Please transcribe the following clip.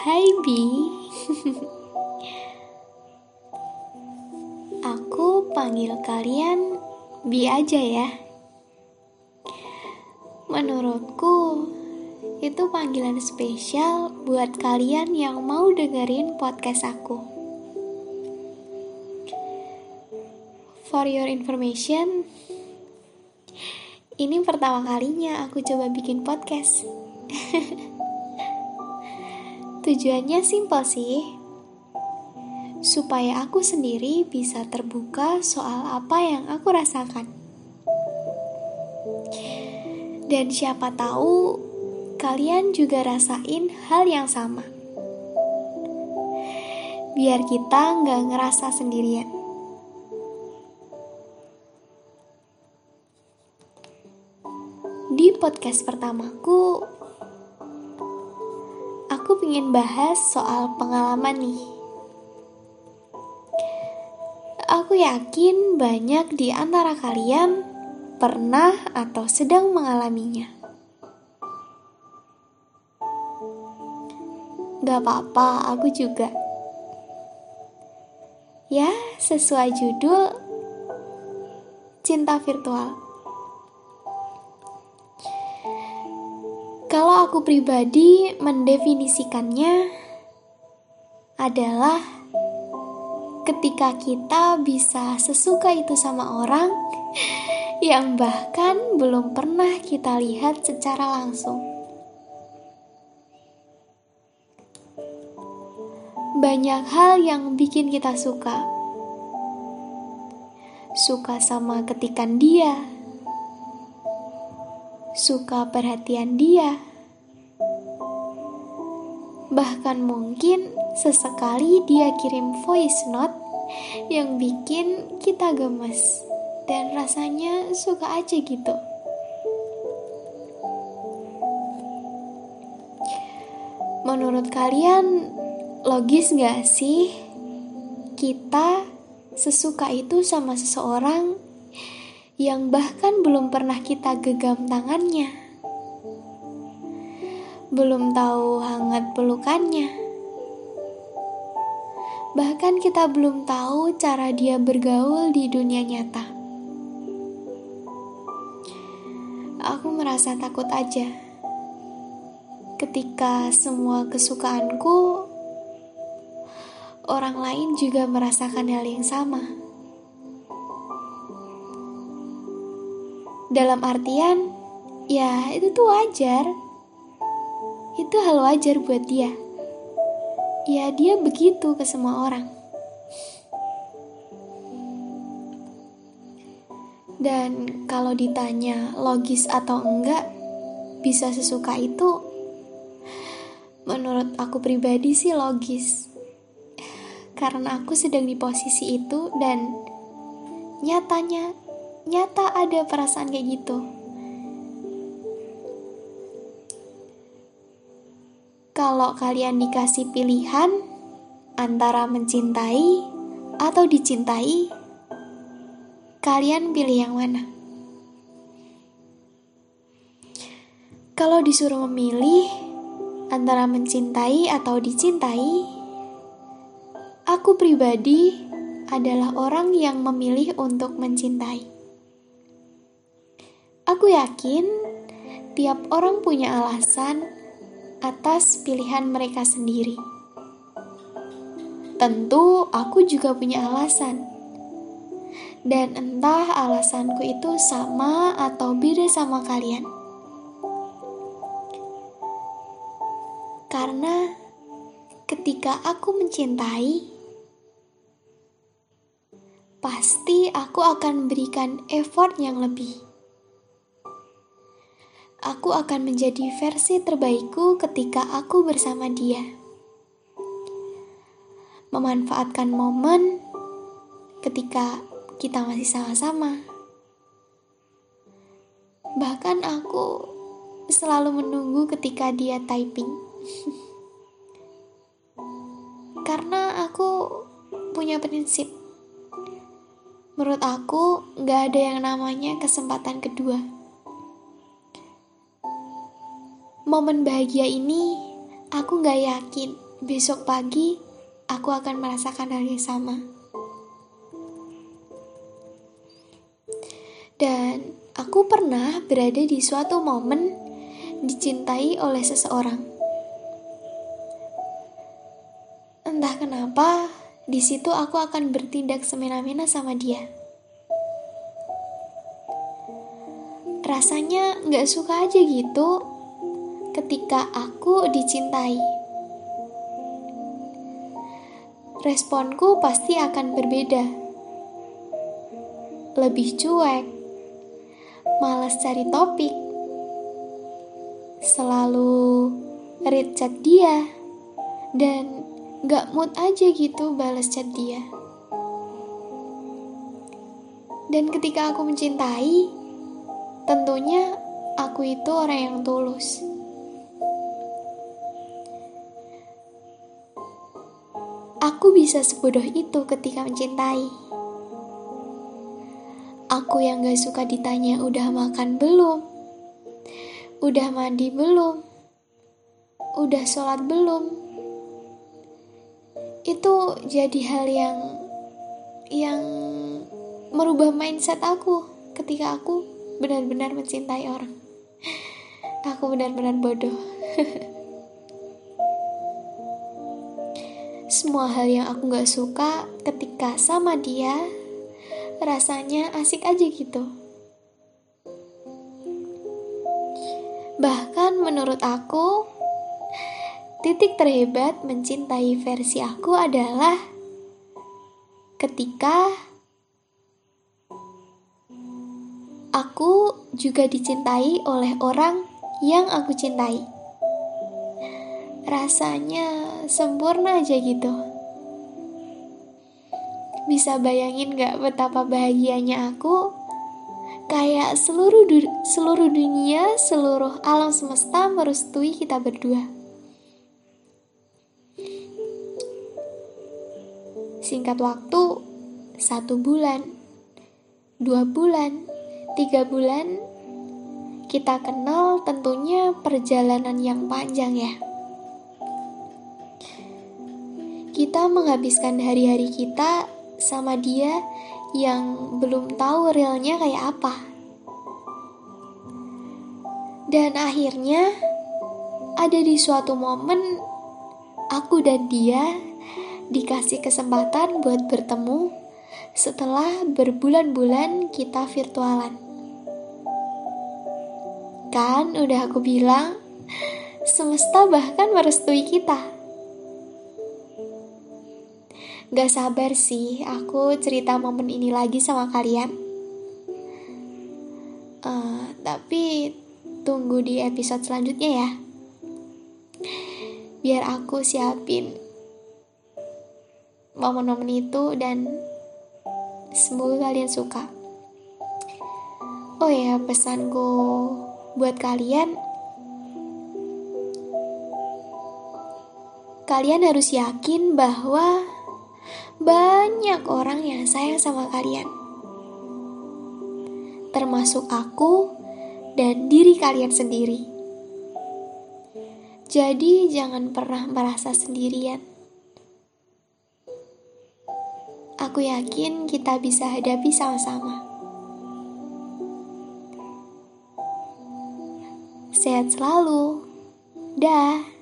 Hai Bi Aku panggil kalian Bi aja ya. Menurutku Itu panggilan spesial buat kalian yang mau dengerin podcast aku. For your information Ini pertama kalinya aku coba bikin podcast Tujuannya simpel sih, supaya aku sendiri bisa terbuka soal apa yang aku rasakan. Dan siapa tahu kalian juga rasain hal yang sama. Biar kita nggak ngerasa sendirian. Di podcast pertamaku, aku ingin bahas soal pengalaman nih. Aku yakin banyak di antara kalian pernah atau sedang mengalaminya. Gak apa-apa, aku juga. Ya, sesuai judul Cinta Virtual. Aku pribadi mendefinisikannya adalah ketika kita bisa sesuka itu sama orang yang bahkan belum pernah kita lihat secara langsung. Banyak hal yang bikin kita suka. Suka sama ketikan dia, suka perhatian dia. Bahkan mungkin sesekali dia kirim voice note yang bikin kita gemes dan rasanya suka aja gitu. Menurut kalian logis gak sih kita sesuka itu sama seseorang yang bahkan belum pernah kita gegam tangannya, belum tahu hangat pelukannya, bahkan kita belum tahu cara dia bergaul di dunia nyata. Aku merasa takut aja ketika semua kesukaanku orang lain juga merasakan hal yang sama. Dalam artian, ya itu tuh wajar. Itu hal wajar buat dia. Ya dia begitu ke semua orang. Dan kalau ditanya logis atau enggak, bisa sesuka itu, menurut aku pribadi sih logis. Karena aku sedang di posisi itu dan nyatanya nyata ada perasaan kayak gitu. Kalau kalian dikasih pilihan antara mencintai atau dicintai, kalian pilih yang mana? Kalau disuruh memilih antara mencintai atau dicintai, aku pribadi adalah orang yang memilih untuk mencintai. Aku yakin tiap orang punya alasan atas pilihan mereka sendiri. Tentu, aku juga punya alasan, dan entah alasanku itu sama atau beda sama kalian. Karena ketika aku mencintai, pasti aku akan berikan effort yang lebih aku akan menjadi versi terbaikku ketika aku bersama dia. Memanfaatkan momen ketika kita masih sama-sama. Bahkan aku selalu menunggu ketika dia typing. Karena aku punya prinsip. Menurut aku, gak ada yang namanya kesempatan kedua momen bahagia ini aku gak yakin besok pagi aku akan merasakan hal yang sama. Dan aku pernah berada di suatu momen dicintai oleh seseorang. Entah kenapa, di situ aku akan bertindak semena-mena sama dia. Rasanya gak suka aja gitu ketika aku dicintai. Responku pasti akan berbeda. Lebih cuek, malas cari topik, selalu read chat dia, dan gak mood aja gitu balas chat dia. Dan ketika aku mencintai, tentunya aku itu orang yang tulus. Aku bisa sebodoh itu ketika mencintai. Aku yang gak suka ditanya udah makan belum, udah mandi belum, udah sholat belum, itu jadi hal yang yang merubah mindset aku ketika aku benar-benar mencintai orang. Aku benar-benar bodoh. Semua hal yang aku gak suka ketika sama dia rasanya asik aja gitu. Bahkan menurut aku, Titik terhebat mencintai versi aku adalah ketika aku juga dicintai oleh orang yang aku cintai. Rasanya sempurna aja gitu. Bisa bayangin gak betapa bahagianya aku kayak seluruh du seluruh dunia, seluruh alam semesta merestui kita berdua. Singkat waktu, satu bulan, dua bulan, tiga bulan, kita kenal tentunya perjalanan yang panjang ya. Kita menghabiskan hari-hari kita sama dia yang belum tahu realnya kayak apa. Dan akhirnya ada di suatu momen aku dan dia dikasih kesempatan buat bertemu setelah berbulan-bulan kita virtualan. Kan udah aku bilang, semesta bahkan merestui kita. Gak sabar sih aku cerita momen ini lagi sama kalian. Uh, tapi tunggu di episode selanjutnya ya. Biar aku siapin momen-momen itu dan semoga kalian suka. Oh ya, pesanku buat kalian kalian harus yakin bahwa banyak orang yang sayang sama kalian. Termasuk aku dan diri kalian sendiri. Jadi jangan pernah merasa sendirian. Aku yakin kita bisa hadapi sama-sama. Sehat selalu. Dah.